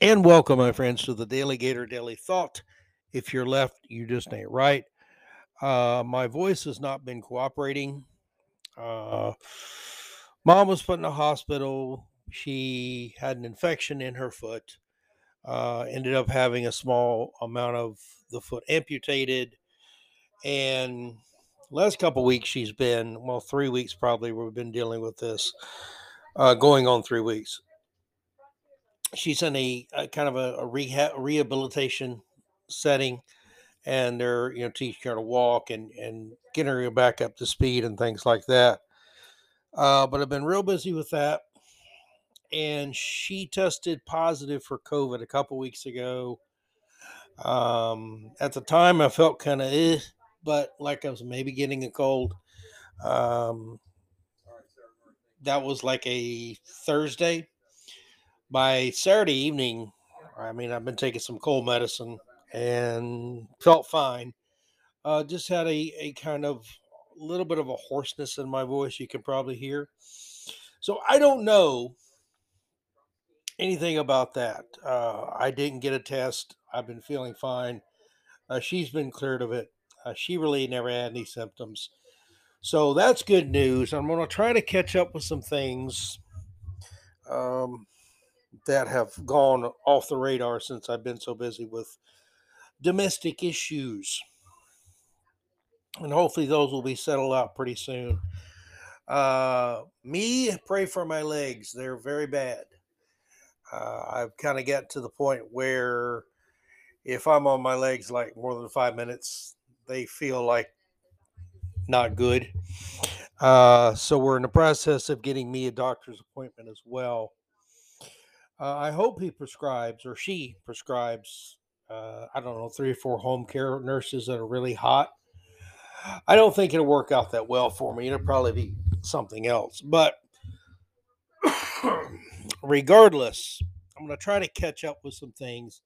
And welcome, my friends, to the Daley Gator Daily Thought. If you're left, you just ain't right. Uh, my voice has not been cooperating. Uh, mom was put in a hospital. She had an infection in her foot. Uh, ended up having a small amount of the foot amputated. And last couple weeks, she's been, well, three weeks probably, we've been dealing with this, uh, going on three weeks she's in a, a kind of a, a rehab rehabilitation setting and they're you know teaching her to walk and and getting her back up to speed and things like that. Uh, but i've been real busy with that and she tested positive for covid a couple weeks ago. Um, at the time i felt kind of eh, but like i was maybe getting a cold. Um, that was like a thursday by Saturday evening, I mean, I've been taking some cold medicine and felt fine. Uh, just had a, a kind of little bit of a hoarseness in my voice, you can probably hear. So I don't know anything about that. Uh, I didn't get a test. I've been feeling fine. Uh, she's been cleared of it. Uh, she really never had any symptoms. So that's good news. I'm going to try to catch up with some things. Um, that have gone off the radar since I've been so busy with domestic issues. And hopefully those will be settled out pretty soon. Uh, me, pray for my legs. They're very bad. Uh, I've kind of got to the point where if I'm on my legs like more than five minutes, they feel like not good. Uh, so we're in the process of getting me a doctor's appointment as well. Uh, I hope he prescribes or she prescribes, uh, I don't know, three or four home care nurses that are really hot. I don't think it'll work out that well for me. It'll probably be something else. But regardless, I'm going to try to catch up with some things.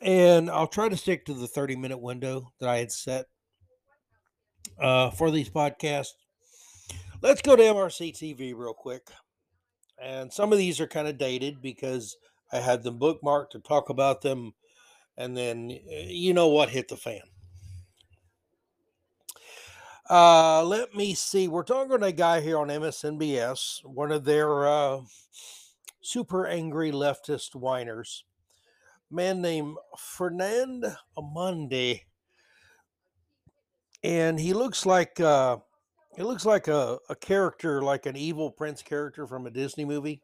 And I'll try to stick to the 30 minute window that I had set uh, for these podcasts. Let's go to MRC TV real quick. And some of these are kind of dated because I had them bookmarked to talk about them. And then eh, you know what hit the fan. Uh, let me see. We're talking to a guy here on MSNBS, one of their uh, super angry leftist whiners, man named Fernand Amandi. And he looks like uh, it looks like a, a character, like an evil prince character from a Disney movie,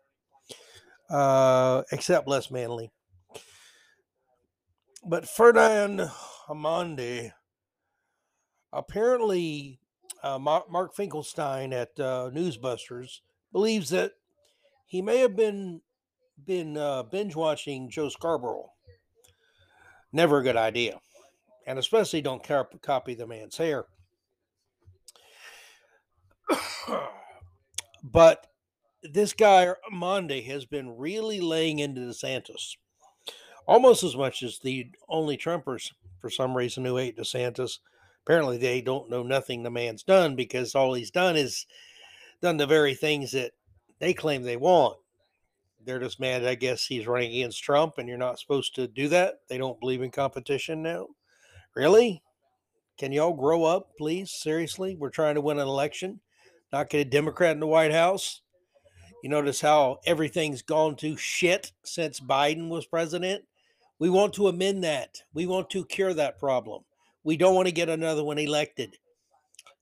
uh, except less manly. But Ferdinand Amandi, apparently, uh, Mark Finkelstein at uh, Newsbusters believes that he may have been been uh, binge watching Joe Scarborough. Never a good idea, and especially don't copy the man's hair. but this guy Monday has been really laying into DeSantis, almost as much as the only Trumpers for some reason who hate DeSantis. Apparently, they don't know nothing the man's done because all he's done is done the very things that they claim they want. They're just mad, I guess, he's running against Trump, and you're not supposed to do that. They don't believe in competition now. Really? Can y'all grow up, please? Seriously? We're trying to win an election not get a Democrat in the White House. You notice how everything's gone to shit since Biden was president. We want to amend that. We want to cure that problem. We don't want to get another one elected.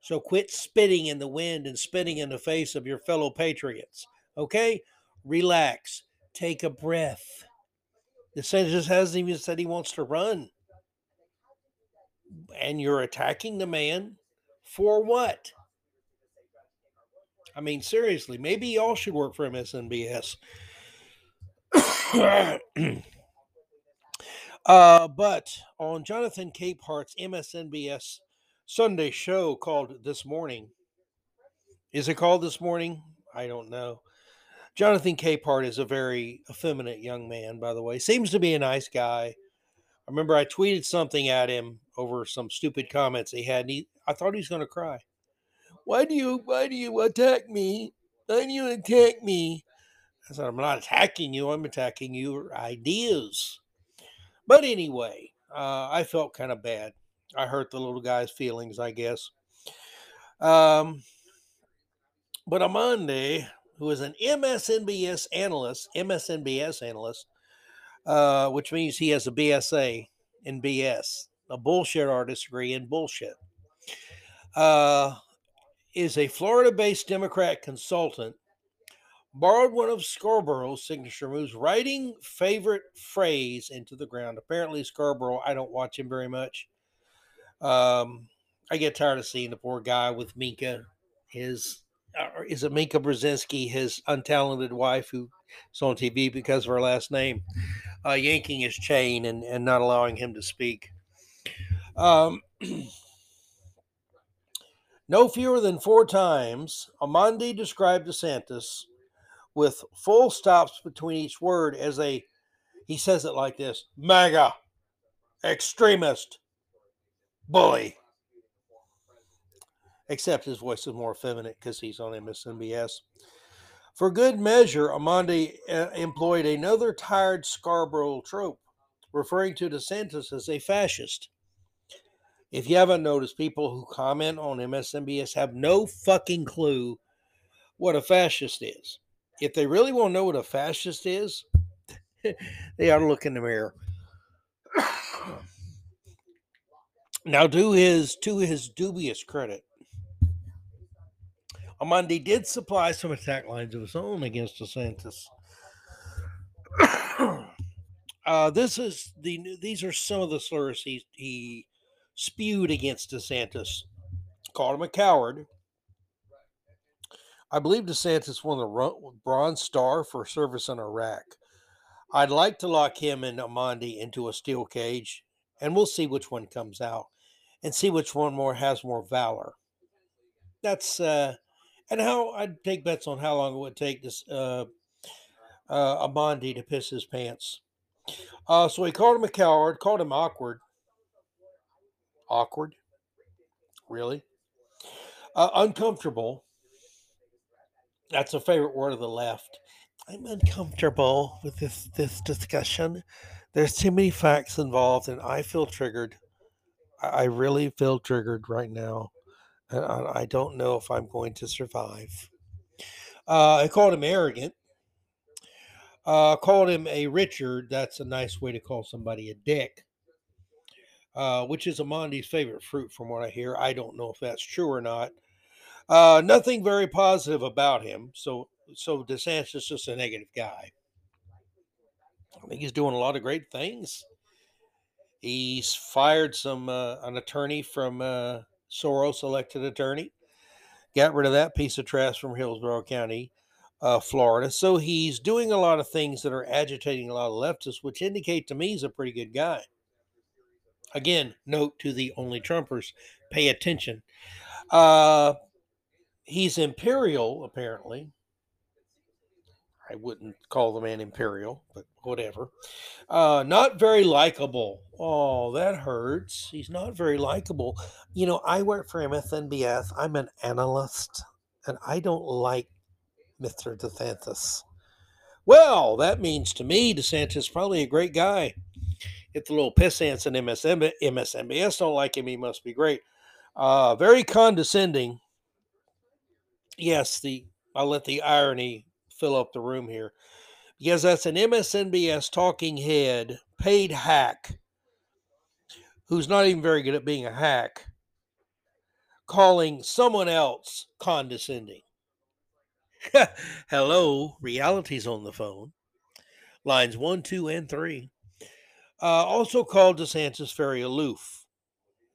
So quit spitting in the wind and spitting in the face of your fellow patriots. Okay? Relax. Take a breath. The senator hasn't even said he wants to run. And you're attacking the man for what? I mean, seriously, maybe y'all should work for MSNBS. uh, but on Jonathan Capehart's MSNBS Sunday show called This Morning, is it called This Morning? I don't know. Jonathan Capehart is a very effeminate young man, by the way. Seems to be a nice guy. I remember I tweeted something at him over some stupid comments he had. and He, I thought he was going to cry. Why do you why do you attack me? Why do you attack me? I said, I'm not attacking you. I'm attacking your ideas. But anyway, uh, I felt kind of bad. I hurt the little guy's feelings, I guess. Um, but Amandi, who is an MSNBS analyst, MSNBS analyst, uh, which means he has a BSA in BS, a bullshit artist degree in bullshit, uh, is a Florida based Democrat consultant, borrowed one of Scarborough's signature moves, writing favorite phrase into the ground. Apparently, Scarborough, I don't watch him very much. Um, I get tired of seeing the poor guy with Minka, his uh, is it Minka Brzezinski, his untalented wife who's on TV because of her last name, uh, yanking his chain and, and not allowing him to speak. Um, no fewer than four times, Amandi described DeSantis with full stops between each word as a, he says it like this MAGA, extremist, bully except his voice is more effeminate because he's on MSNBS. For good measure, Amandi uh, employed another tired Scarborough trope, referring to DeSantis as a fascist. If you haven't noticed, people who comment on MSNBS have no fucking clue what a fascist is. If they really want to know what a fascist is, they ought to look in the mirror. now, to his to his dubious credit, Amandi did supply some attack lines of his own against DeSantis. uh, this is the these are some of the slurs he he spewed against DeSantis. Called him a coward. I believe DeSantis won the Bronze Star for service in Iraq. I'd like to lock him and Amandi into a steel cage, and we'll see which one comes out, and see which one more has more valor. That's uh, and how I'd take bets on how long it would take this uh, uh, Amandi to piss his pants. Uh, so he called him a coward, called him awkward. Awkward, really? Uh, uncomfortable. That's a favorite word of the left. I'm uncomfortable with this this discussion. There's too many facts involved, and I feel triggered. I really feel triggered right now and I don't know if I'm going to survive. Uh, I called him arrogant. Uh, called him a Richard. That's a nice way to call somebody a dick, uh, which is Amandi's favorite fruit, from what I hear. I don't know if that's true or not. Uh, nothing very positive about him. So, so DeSantis is just a negative guy. I think he's doing a lot of great things. He's fired some uh, an attorney from uh, Soros elected attorney. Got rid of that piece of trash from Hillsborough County, uh, Florida. So he's doing a lot of things that are agitating a lot of leftists, which indicate to me he's a pretty good guy. Again, note to the only Trumpers pay attention. Uh, he's imperial, apparently. I wouldn't call the man imperial, but whatever. Uh, not very likable. Oh, that hurts. He's not very likable. You know, I work for MSNBS. I'm an analyst, and I don't like Mr. DeSantis. Well, that means to me, DeSantis is probably a great guy. If the little pissants in MSN, MSNBS don't like him, he must be great. Uh, very condescending. Yes, the I'll let the irony fill up the room here because that's an MSNBS talking head, paid hack, who's not even very good at being a hack, calling someone else condescending. Hello, reality's on the phone. Lines one, two, and three. Uh, also called DeSantis very aloof.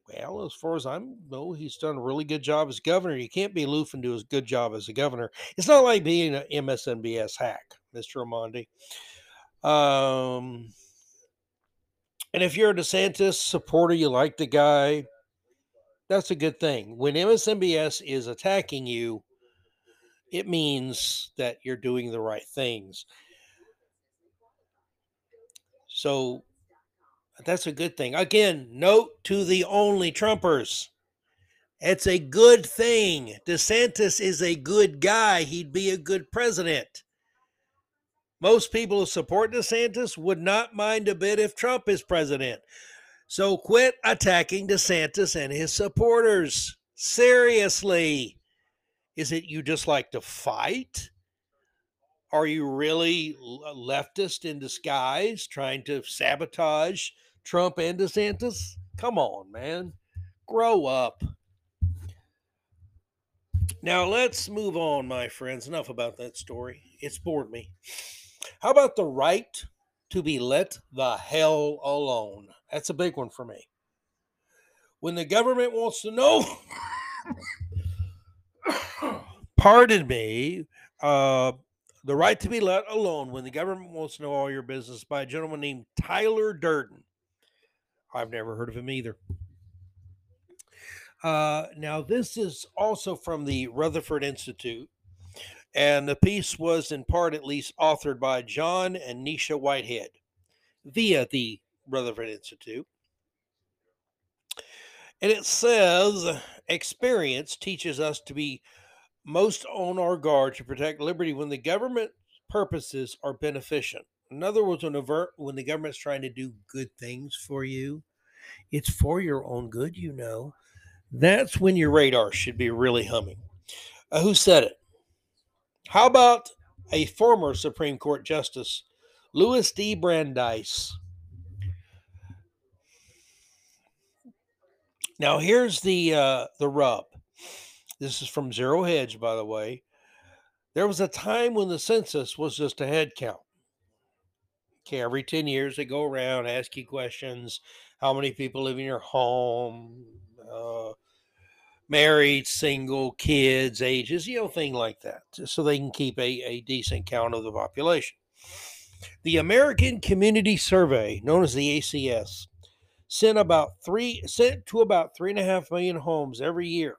Well, as far as I know, he's done a really good job as governor. You can't be aloof and do a good job as a governor. It's not like being an MSNBS hack, Mr. Amandi. Um, and if you're a DeSantis supporter, you like the guy, that's a good thing. When MSNBS is attacking you, it means that you're doing the right things. So that's a good thing. Again, note to the only Trumpers. It's a good thing. DeSantis is a good guy. He'd be a good president. Most people who support DeSantis would not mind a bit if Trump is president. So quit attacking DeSantis and his supporters. Seriously. Is it you just like to fight? Are you really leftist in disguise trying to sabotage Trump and DeSantis? Come on, man. Grow up. Now let's move on, my friends. Enough about that story. It's bored me. How about the right to be let the hell alone? That's a big one for me. When the government wants to know, pardon me, uh, the right to be let alone when the government wants to know all your business by a gentleman named Tyler Durden. I've never heard of him either. Uh, now, this is also from the Rutherford Institute, and the piece was in part at least authored by John and Nisha Whitehead via the Rutherford Institute. And it says experience teaches us to be most on our guard to protect liberty when the government purposes are beneficent. In other words, when, when the government's trying to do good things for you, it's for your own good, you know. That's when your radar should be really humming. Uh, who said it? How about a former Supreme Court Justice, Louis D. Brandeis? Now here's the uh, the rub. This is from Zero Hedge, by the way. There was a time when the census was just a head count. Okay, every 10 years they go around, ask you questions. How many people live in your home? Uh, married, single, kids, ages, you know, thing like that, so they can keep a, a decent count of the population. The American Community Survey, known as the ACS, sent about three sent to about three and a half million homes every year.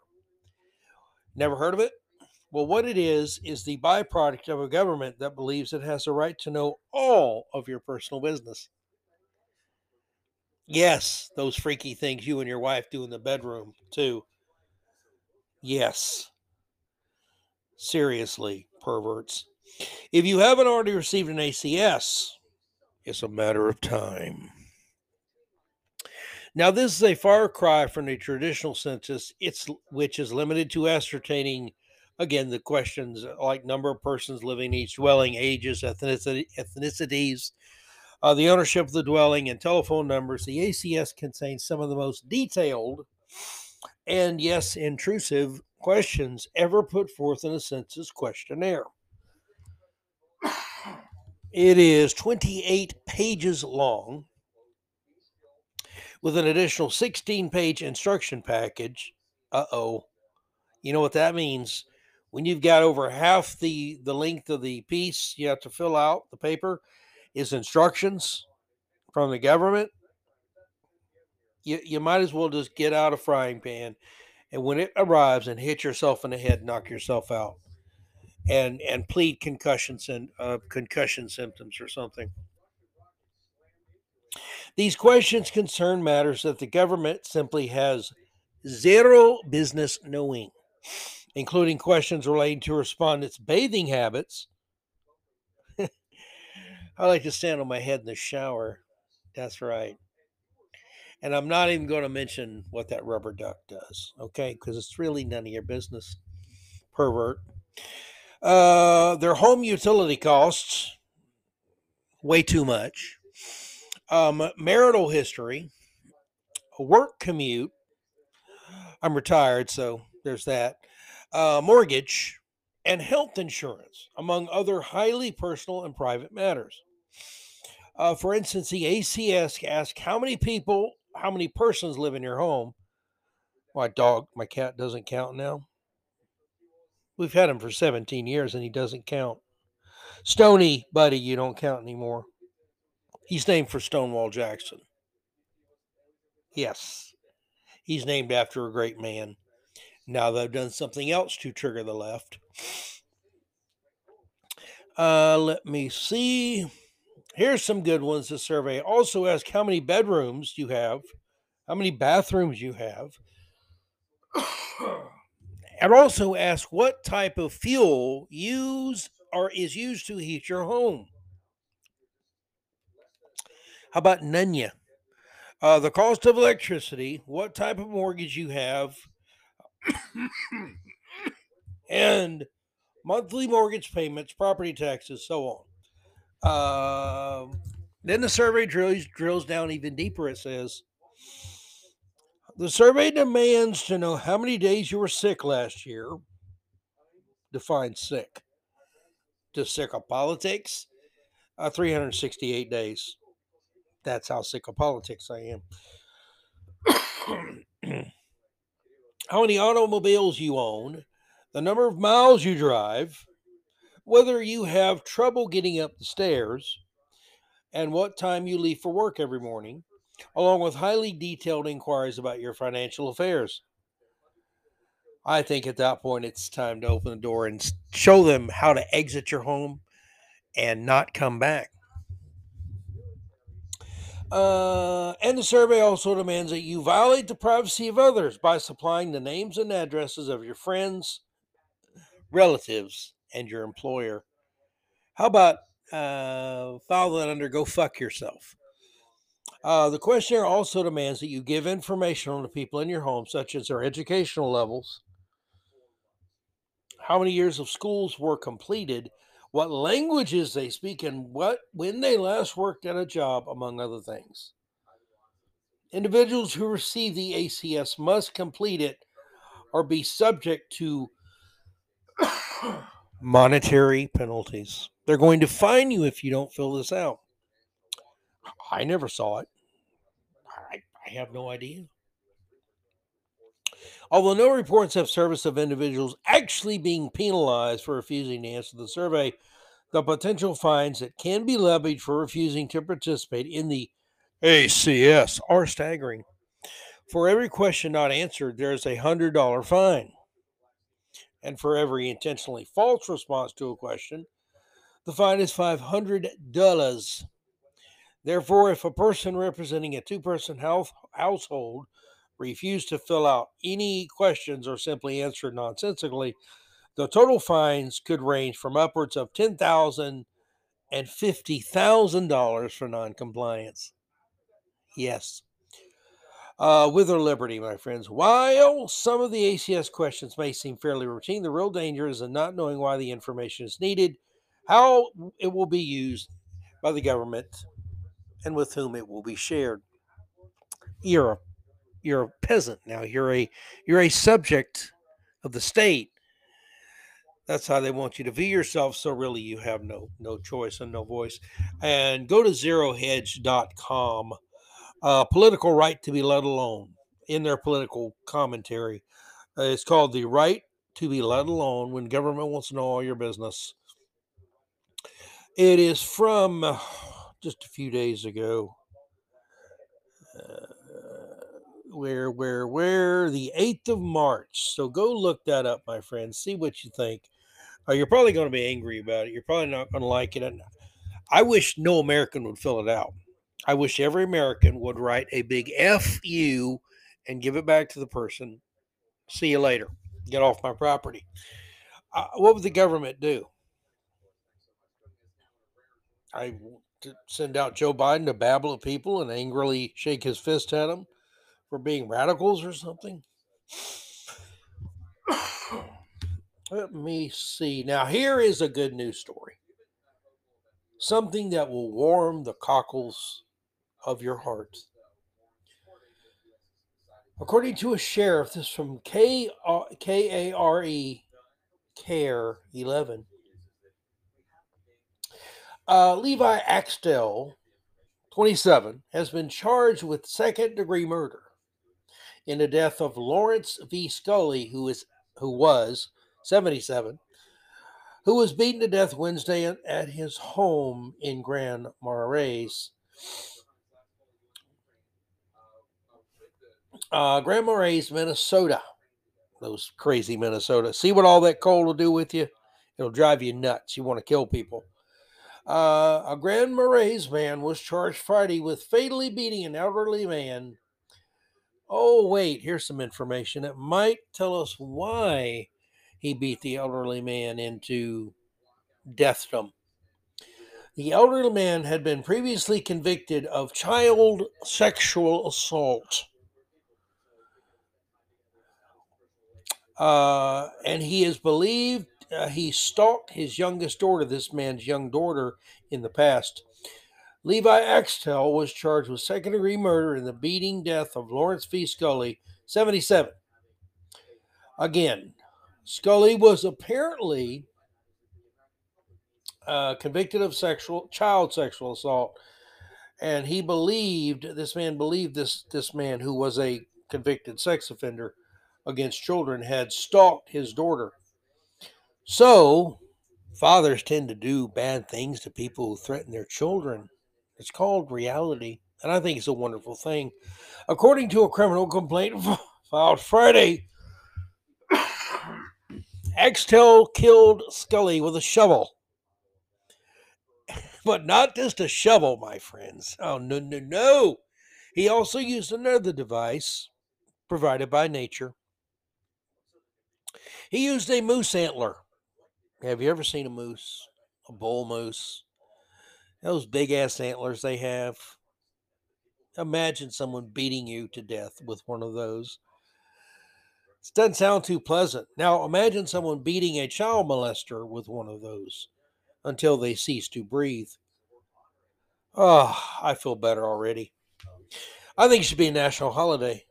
Never heard of it? Well, what it is is the byproduct of a government that believes it has a right to know all of your personal business. Yes, those freaky things you and your wife do in the bedroom, too. Yes. Seriously, perverts. If you haven't already received an ACS, it's a matter of time. Now, this is a far cry from the traditional census, it's which is limited to ascertaining, again, the questions like number of persons living in each dwelling, ages, ethnicity, ethnicities, uh, the ownership of the dwelling, and telephone numbers. The ACS contains some of the most detailed and, yes, intrusive questions ever put forth in a census questionnaire. It is 28 pages long with an additional 16 page instruction package. Uh oh. You know what that means? When you've got over half the, the length of the piece you have to fill out, the paper is instructions from the government. You, you might as well just get out a frying pan and when it arrives and hit yourself in the head, knock yourself out and and plead concussions and uh, concussion symptoms or something. These questions concern matters that the government simply has zero business knowing, including questions relating to respondents' bathing habits. I like to stand on my head in the shower. That's right. And I'm not even going to mention what that rubber duck does, okay? Because it's really none of your business, pervert. Uh, their home utility costs way too much um, marital history, work commute. I'm retired, so there's that. Uh, mortgage and health insurance, among other highly personal and private matters. Uh, for instance, the ACS asks how many people, how many persons live in your home. My dog, my cat doesn't count now. We've had him for 17 years and he doesn't count. Stony, buddy, you don't count anymore. He's named for Stonewall Jackson. Yes, he's named after a great man. Now they've done something else to trigger the left. Uh, let me see. Here's some good ones. The survey also asks how many bedrooms you have, how many bathrooms you have, and also ask what type of fuel use or is used to heat your home. How about Nunya? Uh, the cost of electricity, what type of mortgage you have, and monthly mortgage payments, property taxes, so on. Um, then the survey drills drills down even deeper. It says the survey demands to know how many days you were sick last year. Define sick. To sick of politics, uh, 368 days. That's how sick of politics I am. how many automobiles you own, the number of miles you drive, whether you have trouble getting up the stairs, and what time you leave for work every morning, along with highly detailed inquiries about your financial affairs. I think at that point it's time to open the door and show them how to exit your home and not come back. Uh, and the survey also demands that you violate the privacy of others by supplying the names and addresses of your friends, relatives, and your employer. How about uh, file that under go fuck yourself? Uh, the questionnaire also demands that you give information on the people in your home, such as their educational levels, how many years of schools were completed, what languages they speak, and what when they last worked at a job, among other things. Individuals who receive the ACS must complete it or be subject to monetary penalties. They're going to fine you if you don't fill this out. I never saw it. I, I have no idea. Although no reports have surfaced of individuals actually being penalized for refusing to answer the survey, the potential fines that can be levied for refusing to participate in the ACS are staggering. For every question not answered, there is a $100 fine. And for every intentionally false response to a question, the fine is $500. Therefore, if a person representing a two person household refused to fill out any questions or simply answered nonsensically, the total fines could range from upwards of $10,000 and $50,000 for noncompliance. Yes. Uh, with their liberty, my friends. While some of the ACS questions may seem fairly routine, the real danger is in not knowing why the information is needed, how it will be used by the government, and with whom it will be shared. A you're a peasant now. You're a you're a subject of the state. That's how they want you to view yourself. So really, you have no no choice and no voice. And go to zerohedge.com. Uh, political right to be let alone in their political commentary. Uh, it's called the right to be let alone when government wants to know all your business. It is from uh, just a few days ago. Uh, where, where, where? The 8th of March. So go look that up, my friends. See what you think. Uh, you're probably going to be angry about it. You're probably not going to like it. And I wish no American would fill it out. I wish every American would write a big F you and give it back to the person. See you later. Get off my property. Uh, what would the government do? I send out Joe Biden to babble at people and angrily shake his fist at them for being radicals or something. Let me see. Now, here is a good news story. Something that will warm the cockles of your heart. According to a sheriff, this is from K A R E Care 11. Uh, Levi Axtell, 27, has been charged with second degree murder in the death of Lawrence V. Scully, who is who was 77, who was beaten to death Wednesday at his home in Grand Marais. Uh, Grand Marais, Minnesota. Those crazy Minnesota. See what all that coal will do with you? It'll drive you nuts. You want to kill people. Uh, a Grand Marais man was charged Friday with fatally beating an elderly man Oh, wait, here's some information that might tell us why he beat the elderly man into deathdom. The elderly man had been previously convicted of child sexual assault. Uh, and he is believed uh, he stalked his youngest daughter, this man's young daughter, in the past. Levi Axtell was charged with second degree murder in the beating death of Lawrence V. Scully, 77. Again, Scully was apparently uh, convicted of sexual child sexual assault, and he believed this man believed this this man who was a convicted sex offender against children had stalked his daughter. So, fathers tend to do bad things to people who threaten their children. It's called reality, and I think it's a wonderful thing. According to a criminal complaint filed Friday, Axtell killed Scully with a shovel. But not just a shovel, my friends. Oh, no, no, no. He also used another device provided by nature. He used a moose antler. Have you ever seen a moose? A bull moose? Those big ass antlers they have. Imagine someone beating you to death with one of those. It doesn't sound too pleasant. Now imagine someone beating a child molester with one of those until they cease to breathe. Oh, I feel better already. I think it should be a national holiday.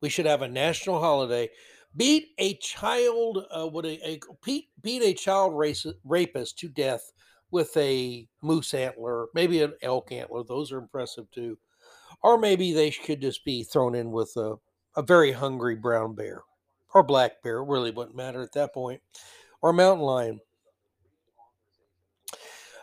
We should have a national holiday beat a child uh, with a, a beat, beat a child race, rapist to death with a moose antler, maybe an elk antler. Those are impressive too. Or maybe they could just be thrown in with a, a very hungry brown bear or black bear. Really wouldn't matter at that point. Or mountain lion.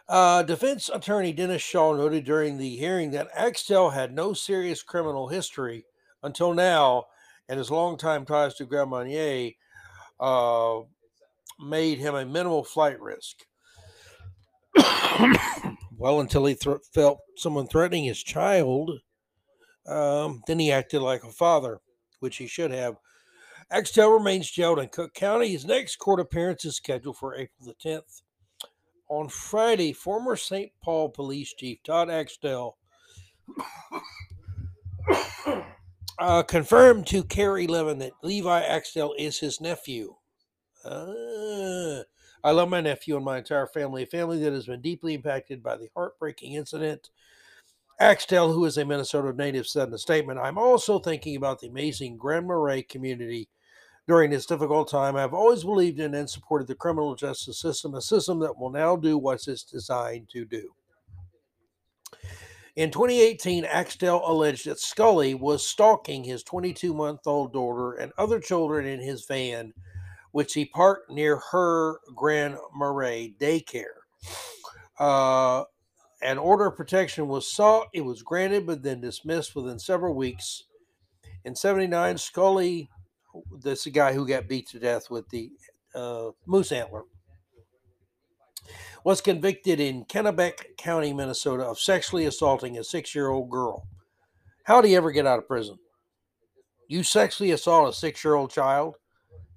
Uh, defense attorney Dennis Shaw noted during the hearing that Axtell had no serious criminal history until now and his longtime ties to Grand Marnier uh, made him a minimal flight risk. well, until he th- felt someone threatening his child, um, then he acted like a father, which he should have. Axtell remains jailed in Cook County. His next court appearance is scheduled for April the 10th. On Friday, former St. Paul Police Chief Todd Axtell uh, confirmed to KARE 11 that Levi Axtell is his nephew. Uh, I love my nephew and my entire family, a family that has been deeply impacted by the heartbreaking incident. Axtell, who is a Minnesota native, said in a statement, I'm also thinking about the amazing Grand Marais community during this difficult time. I've always believed in and supported the criminal justice system, a system that will now do what it's designed to do. In 2018, Axtell alleged that Scully was stalking his 22 month old daughter and other children in his van, which he parked near her Grand Marais daycare. Uh, an order of protection was sought. It was granted, but then dismissed within several weeks. In 79, Scully, this is the guy who got beat to death with the uh, moose antler, was convicted in Kanabec County, Minnesota, of sexually assaulting a six year old girl. How did he ever get out of prison? You sexually assault a six year old child,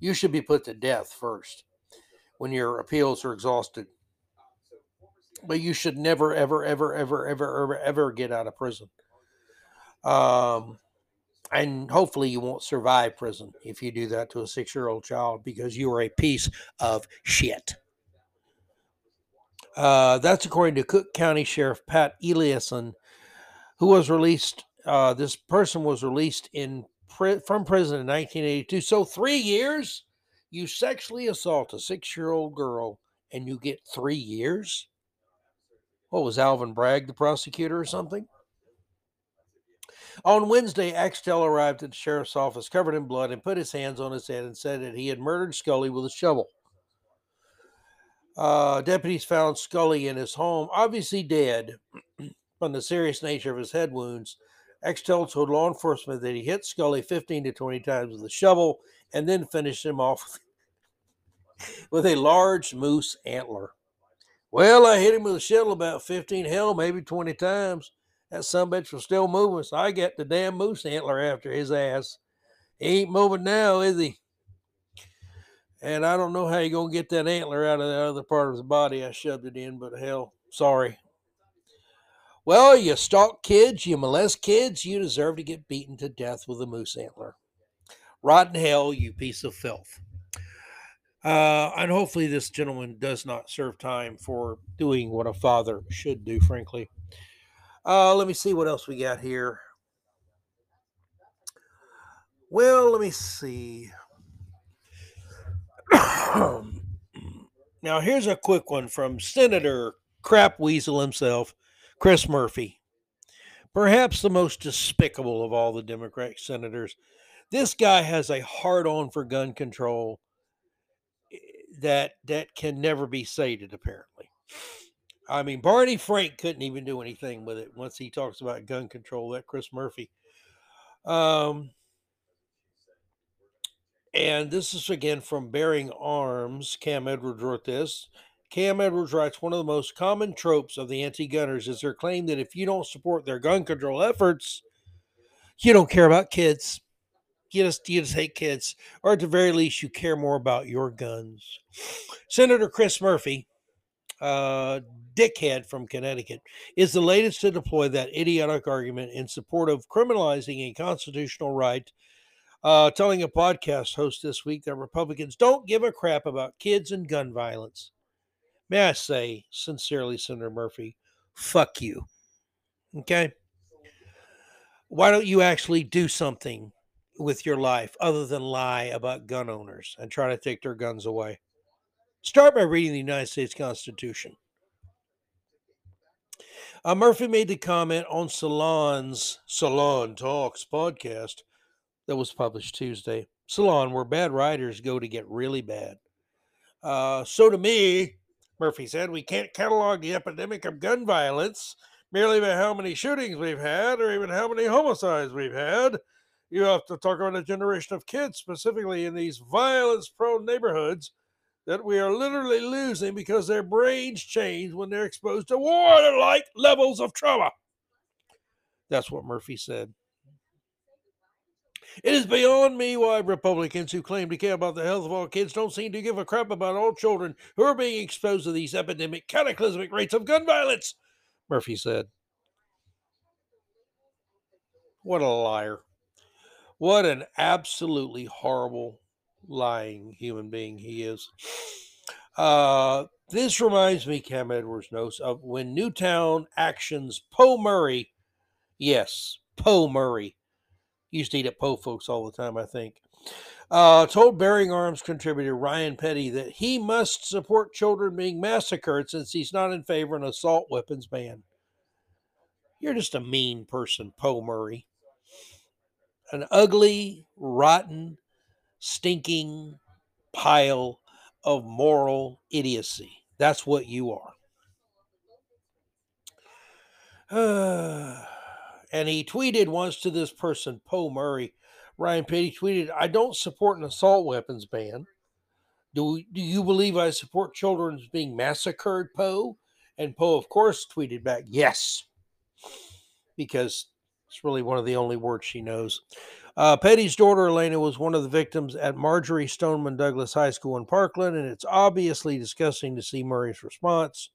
you should be put to death first when your appeals are exhausted. But you should never, ever, ever, ever, ever, ever, ever get out of prison. Um, and hopefully you won't survive prison if you do that to a six year old child because you are a piece of shit. Uh, that's according to Cook County Sheriff Pat Eliasen, who was released. Uh, this person was released in from prison in 1982. So three years, you sexually assault a six-year-old girl, and you get three years. What was Alvin Bragg the prosecutor or something? On Wednesday, Axtell arrived at the sheriff's office covered in blood and put his hands on his head and said that he had murdered Scully with a shovel. Uh, deputies found Scully in his home, obviously dead from the serious nature of his head wounds. Axtell told law enforcement that he hit Scully 15 to 20 times with a shovel and then finished him off with a large moose antler. Well, I hit him with a shovel about 15, hell, maybe 20 times. That some bitch was still moving, so I got the damn moose antler after his ass. He ain't moving now, is he? And I don't know how you're going to get that antler out of the other part of his body I shoved it in, but hell, Sorry. Well, you stalk kids, you molest kids, you deserve to get beaten to death with a moose antler. Rotten hell, you piece of filth. Uh, and hopefully, this gentleman does not serve time for doing what a father should do, frankly. Uh, let me see what else we got here. Well, let me see. now, here's a quick one from Senator Crap Weasel himself, Chris Murphy. Perhaps the most despicable of all the Democratic senators. This guy has a hard on for gun control eh, that that can never be sated, apparently. I mean, Barney Frank couldn't even do anything with it once he talks about gun control. That Chris Murphy. Um, and this is again from Bearing Arms. Cam Edwards wrote this. Cam Edwards writes one of the most common tropes of the anti gunners is their claim that if you don't support their gun control efforts, you don't care about kids. You just, you just hate kids, or at the very least, you care more about your guns. Senator Chris Murphy, uh, dickhead from Connecticut, is the latest to deploy that idiotic argument in support of criminalizing a constitutional right uh, telling a podcast host this week that Republicans don't give a crap about kids and gun violence. May I say, sincerely, Senator Murphy, fuck you. Okay? Why don't you actually do something with your life other than lie about gun owners and try to take their guns away? Start by reading the United States Constitution. Uh, Murphy made the comment on Salon's Salon Talks podcast that was published Tuesday. Salon, where bad writers go to get really bad. Uh, so to me, Murphy said, we can't catalog the epidemic of gun violence merely by how many shootings we've had or even how many homicides we've had. You have to talk about a generation of kids, specifically in these violence prone neighborhoods, that we are literally losing because their brains change when they're exposed to war like levels of trauma. That's what Murphy said. It is beyond me why Republicans who claim to care about the health of all kids don't seem to give a crap about all children who are being exposed to these epidemic, cataclysmic rates of gun violence, Murphy said. What a liar. What an absolutely horrible, lying human being he is. Uh, this reminds me, Cam Edwards notes, of when Newtown Actions Po Murray, yes, Po Murray, used to eat at Po Folks all the time, I think. Uh, told Bearing Arms contributor Ryan Petty that he must support children being massacred since he's not in favor of an assault weapons ban. You're just a mean person, Po Murray. An ugly, rotten, stinking pile of moral idiocy. That's what you are. Uh, and he tweeted once to this person, Po Murray. Ryan Petty tweeted, I don't support an assault weapons ban. Do, do you believe I support children being massacred, Po? And Po, of course, tweeted back, yes, because it's really one of the only words she knows. Uh, Petty's daughter, Alaina, was one of the victims at Marjory Stoneman Douglas High School in Parkland, and it's obviously disgusting to see Murray's response.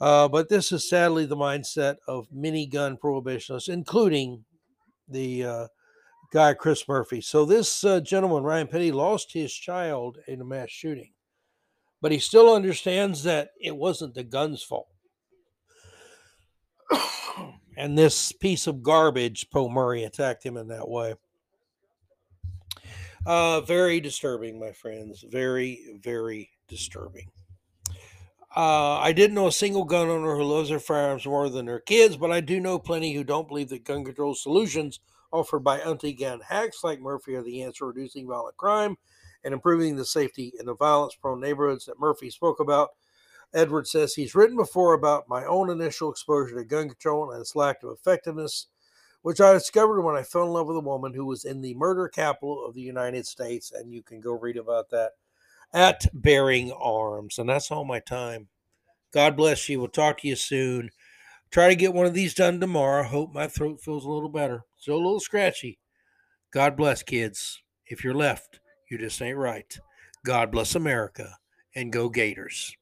Uh, but this is sadly the mindset of many gun prohibitionists, including the uh, guy Chris Murphy. So this uh, gentleman, Ryan Petty, lost his child in a mass shooting, but he still understands that it wasn't the gun's fault. and this piece of garbage, Po Murray, attacked him in that way. Uh, very disturbing, my friends. Very, very disturbing. Uh, I didn't know a single gun owner who loves their firearms more than their kids, but I do know plenty who don't believe that gun control solutions offered by anti gun hacks like Murphy are the answer to reducing violent crime and improving the safety in the violence prone neighborhoods that Murphy spoke about. Edward says he's written before about my own initial exposure to gun control and its lack of effectiveness, which I discovered when I fell in love with a woman who was in the murder capital of the United States. And you can go read about that at Bearing Arms. And that's all my time. God bless you. We'll talk to you soon. Try to get one of these done tomorrow. Hope my throat feels a little better. Still a little scratchy. God bless, kids. If you're left, you just ain't right. God bless America and go Gators.